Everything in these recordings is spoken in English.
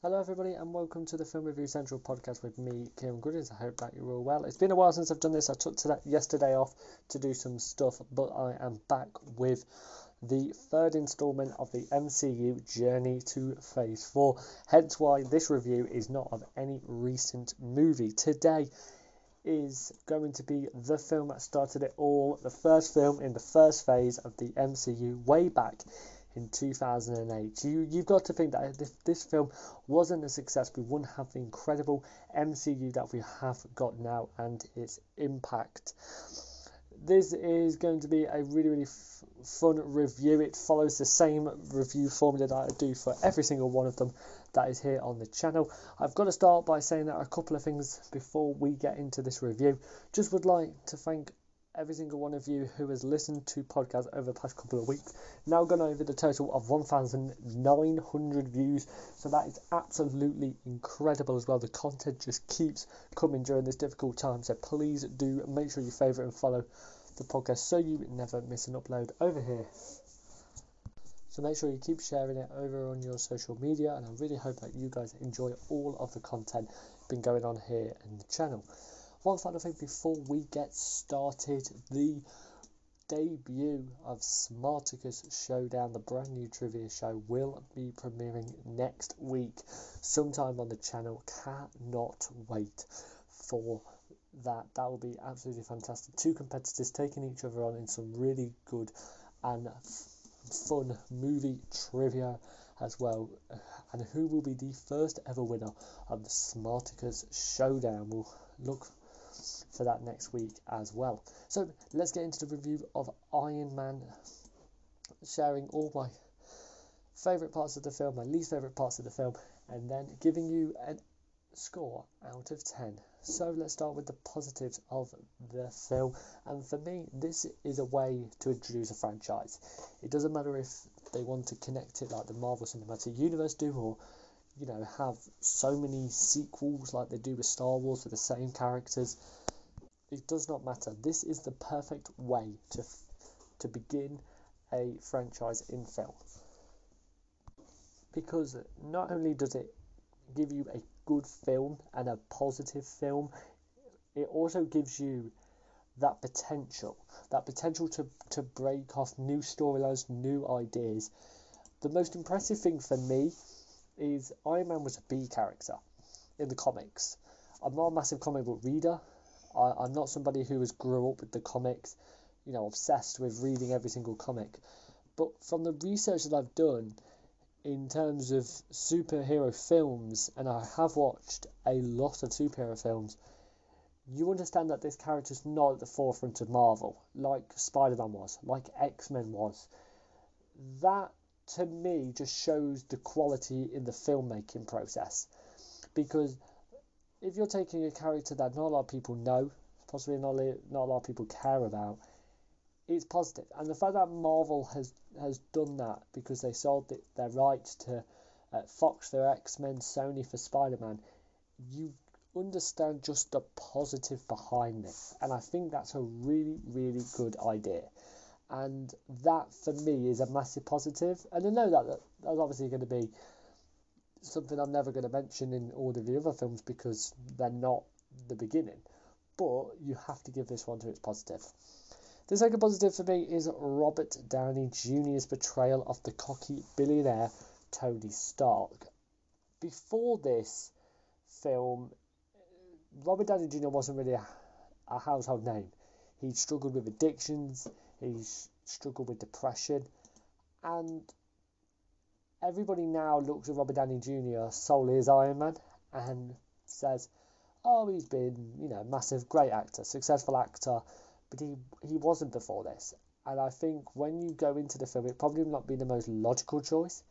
Hello, everybody, and welcome to the Film Review Central podcast with me, Kieran Goodings. I hope that you're all well. It's been a while since I've done this. I took today, yesterday off to do some stuff, but I am back with the third installment of the MCU Journey to Phase 4. Hence, why this review is not of any recent movie. Today is going to be the film that started it all, the first film in the first phase of the MCU, way back in 2008. You, you've got to think that if this film wasn't a success, we wouldn't have the incredible MCU that we have got now and its impact. This is going to be a really, really f- fun review. It follows the same review formula that I do for every single one of them that is here on the channel. I've got to start by saying that a couple of things before we get into this review. Just would like to thank every single one of you who has listened to podcasts over the past couple of weeks. Now gone over the total of 1,900 views, so that is absolutely incredible as well. The content just keeps coming during this difficult time, so please do make sure you favourite and follow the podcast so you never miss an upload over here. So make sure you keep sharing it over on your social media, and I really hope that you guys enjoy all of the content been going on here in the channel. One final thing before we get started the debut of Smarticus Showdown, the brand new trivia show, will be premiering next week, sometime on the channel. Cannot wait for that. That will be absolutely fantastic. Two competitors taking each other on in some really good and fun movie trivia as well. And who will be the first ever winner of the Smarticus Showdown? We'll look for that next week as well. So let's get into the review of Iron Man, sharing all my favourite parts of the film, my least favourite parts of the film, and then giving you a score out of 10. So let's start with the positives of the film. And for me, this is a way to introduce a franchise. It doesn't matter if they want to connect it like the Marvel Cinematic Universe do, or you know, have so many sequels like they do with Star Wars with the same characters. It does not matter. This is the perfect way to to begin a franchise in film. Because not only does it give you a good film and a positive film, it also gives you that potential, that potential to, to break off new storylines, new ideas. The most impressive thing for me is Iron Man was a B character in the comics. I'm not a massive comic book reader. I, I'm not somebody who has grew up with the comics, you know, obsessed with reading every single comic. But from the research that I've done in terms of superhero films, and I have watched a lot of superhero films, you understand that this character is not at the forefront of Marvel, like Spider Man was, like X Men was. That to me just shows the quality in the filmmaking process. Because if you're taking a character that not a lot of people know, possibly not, not a lot of people care about, it's positive. And the fact that Marvel has, has done that because they sold it, their rights to uh, Fox for X Men, Sony for Spider Man, you understand just the positive behind this. And I think that's a really, really good idea and that for me is a massive positive. And I know that that's obviously going to be something I'm never going to mention in all of the other films because they're not the beginning. But you have to give this one to its positive. The second positive for me is Robert Downey Jr.'s portrayal of the cocky billionaire Tony Stark. Before this film, Robert Downey Jr. wasn't really a, a household name. He struggled with addictions, He's struggled with depression, and everybody now looks at Robert Downey Jr. solely as Iron Man and says, "Oh, he's been, you know, massive, great actor, successful actor, but he he wasn't before this." And I think when you go into the film, it probably not be the most logical choice.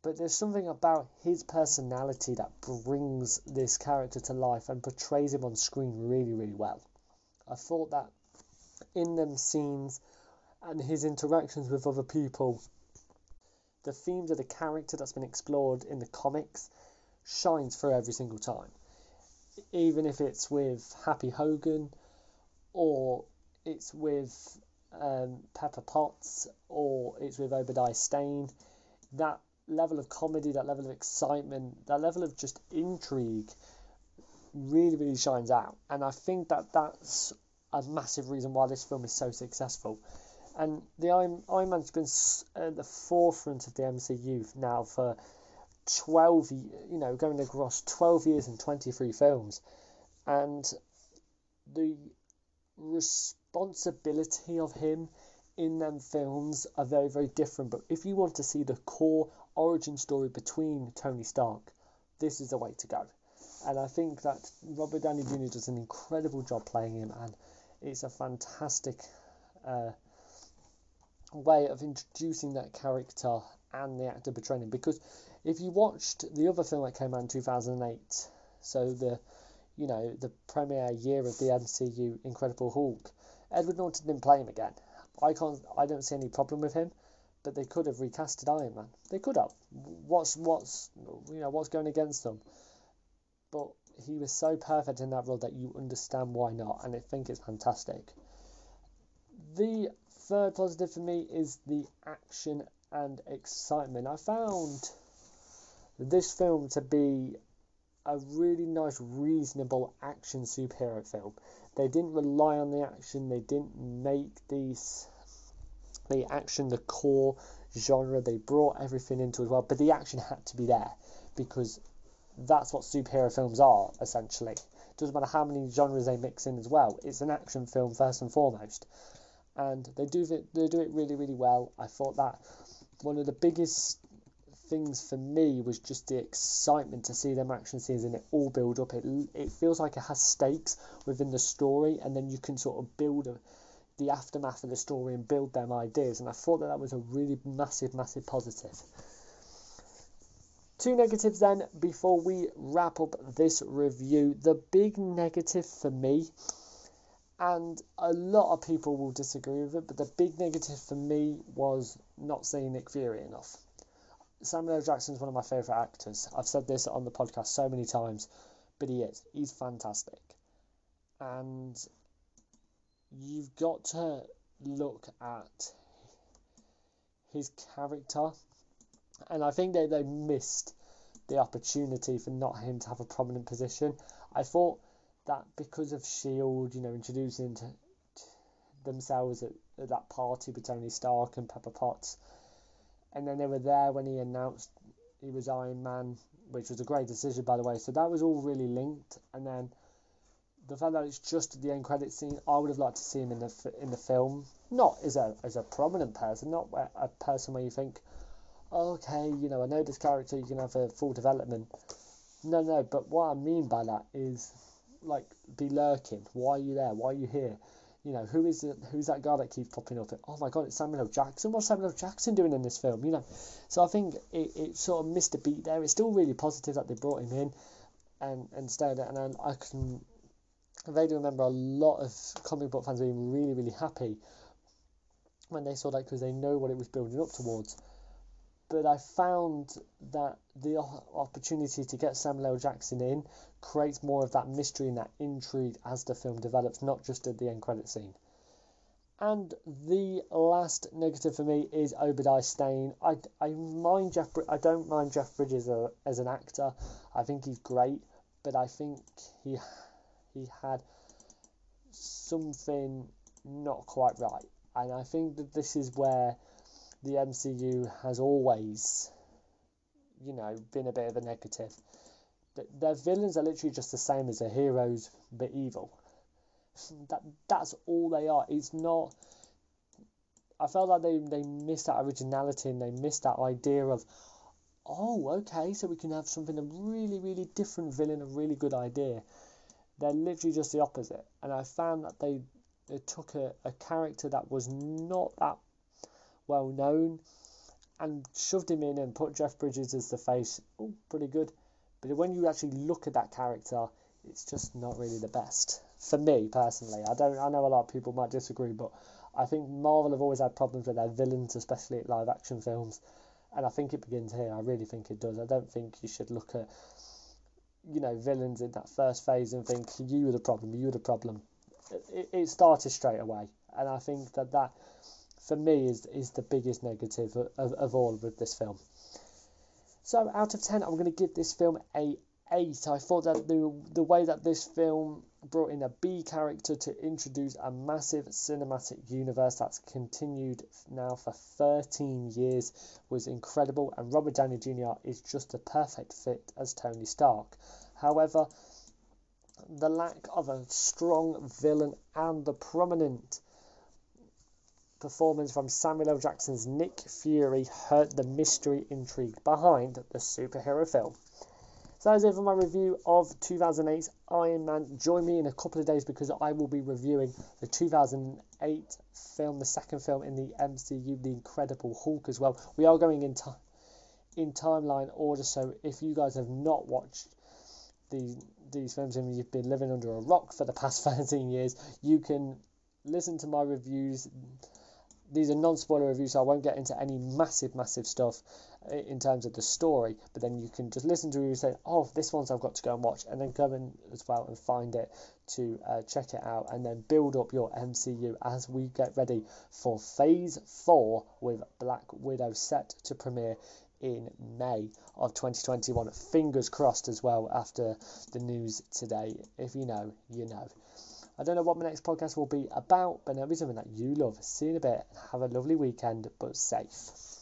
But there's something about his personality that brings this character to life and portrays him on screen really, really well. I thought that in them scenes and his interactions with other people, the themes of the character that's been explored in the comics shines through every single time. Even if it's with Happy Hogan or it's with um, Pepper Potts or it's with Obadiah Stane, that level of comedy, that level of excitement, that level of just intrigue really, really shines out. And I think that that's a massive reason why this film is so successful. And the Iron, Iron Man's been at the forefront of the MCU now for 12, you know, going across 12 years and 23 films. And the responsibility of him in them films are very, very different. But if you want to see the core origin story between Tony Stark, this is the way to go. And I think that Robert Downey Jr. does an incredible job playing him, and it's a fantastic uh, way of introducing that character and the actor portraying him. Because if you watched the other film that came out in 2008, so the you know the premiere year of the MCU Incredible Hulk, Edward Norton didn't play him again. I can't. I don't see any problem with him, but they could have recasted Iron Man. They could have. What's what's you know what's going against them? But he was so perfect in that role that you understand why not, and I think it's fantastic. The third positive for me is the action and excitement. I found this film to be a really nice, reasonable action superhero film. They didn't rely on the action. They didn't make these the action the core genre. They brought everything into as well, but the action had to be there because that's what superhero films are essentially. It doesn't matter how many genres they mix in as well. It's an action film first and foremost, and they do it. They do it really, really well. I thought that one of the biggest things for me was just the excitement to see them action scenes and it all build up. It it feels like it has stakes within the story, and then you can sort of build a, the aftermath of the story and build them ideas. And I thought that that was a really massive, massive positive. Two negatives then before we wrap up this review. The big negative for me, and a lot of people will disagree with it, but the big negative for me was not seeing Nick Fury enough. Samuel L. Jackson is one of my favourite actors. I've said this on the podcast so many times, but he is. He's fantastic. And you've got to look at his character. And I think they, they missed the opportunity for not him to have a prominent position. I thought that because of Shield, you know, introducing to, to themselves at, at, that party with Tony Stark and Pepper Potts, and then they were there when he announced he was Iron Man, which was a great decision by the way. So that was all really linked, and then the fact that it's just the end credit scene, I would have liked to see him in the in the film, not as a as a prominent person, not a person where you think, okay, you know, I know this character, you can have a full development. No, no, but what I mean by that is like be lurking. Why are you there? Why are you here? You know, who is it, who's that guy that keeps popping up? Oh my god, it's Samuel L. Jackson. What's Samuel L. Jackson doing in this film? You know, so I think it, it sort of missed a beat there. It's still really positive that they brought him in and and stayed and I, I can I vaguely remember a lot of comic book fans being really really happy when they saw that because they know what it was building up towards but I found that the opportunity to get Samuel L. Jackson in creates more of that mystery and that intrigue as the film develops, not just at the end credit scene. And the last negative for me is Obadiah Stane. I, I mind Jeff. I don't mind Jeff Bridges as, a, as an actor. I think he's great, but I think he he had something not quite right, and I think that this is where the MCU has always, you know, been a bit of a negative. Their villains are literally just the same as their heroes, but evil. That that's all they are. It's not. I felt like they they missed that originality and they missed that idea of, oh, okay, so we can have something a really really different villain, a really good idea. They're literally just the opposite, and I found that they they took a, a character that was not that well known, and shoved him in and put Jeff Bridges as the face. Oh, pretty good. But when you actually look at that character, it's just not really the best for me personally. I don't. I know a lot of people might disagree, but I think Marvel have always had problems with their villains, especially at live action films, and I think it begins here. I really think it does. I don't think you should look at you know villains in that first phase and think you were the problem. You were the problem. It, it started straight away, and I think that that for me is is the biggest negative of, of all with this film. So out of 10, I'm going to give this film a 8. I thought that the, the way that this film brought in a B character to introduce a massive cinematic universe that's continued now for 13 years was incredible, and Robert Downey Jr. is just a perfect fit as Tony Stark. However, the lack of a strong villain and the prominent performance from Samuel L. Jackson's Nick Fury hurt the mystery intrigue behind the superhero film. So that is it for my review of 2008's Iron Man. Join me in a couple of days because I will be reviewing the 2008 film, the second film in the MCU, The Incredible Hulk as well. We are going in time in timeline order, so if you guys have not watched the, these films and you've been living under a rock for the past 13 years, you can listen to my reviews these are non-spoiler reviews, so I won't get into any massive, massive stuff in terms of the story. But then you can just listen to it and say, "Oh, this one's I've got to go and watch," and then go in as well and find it to uh, check it out, and then build up your MCU as we get ready for Phase Four with Black Widow set to premiere in May of 2021. Fingers crossed as well after the news today. If you know, you know. I don't know what my next podcast will be about, but it'll be something that you love. See you in a bit. Have a lovely weekend, but safe.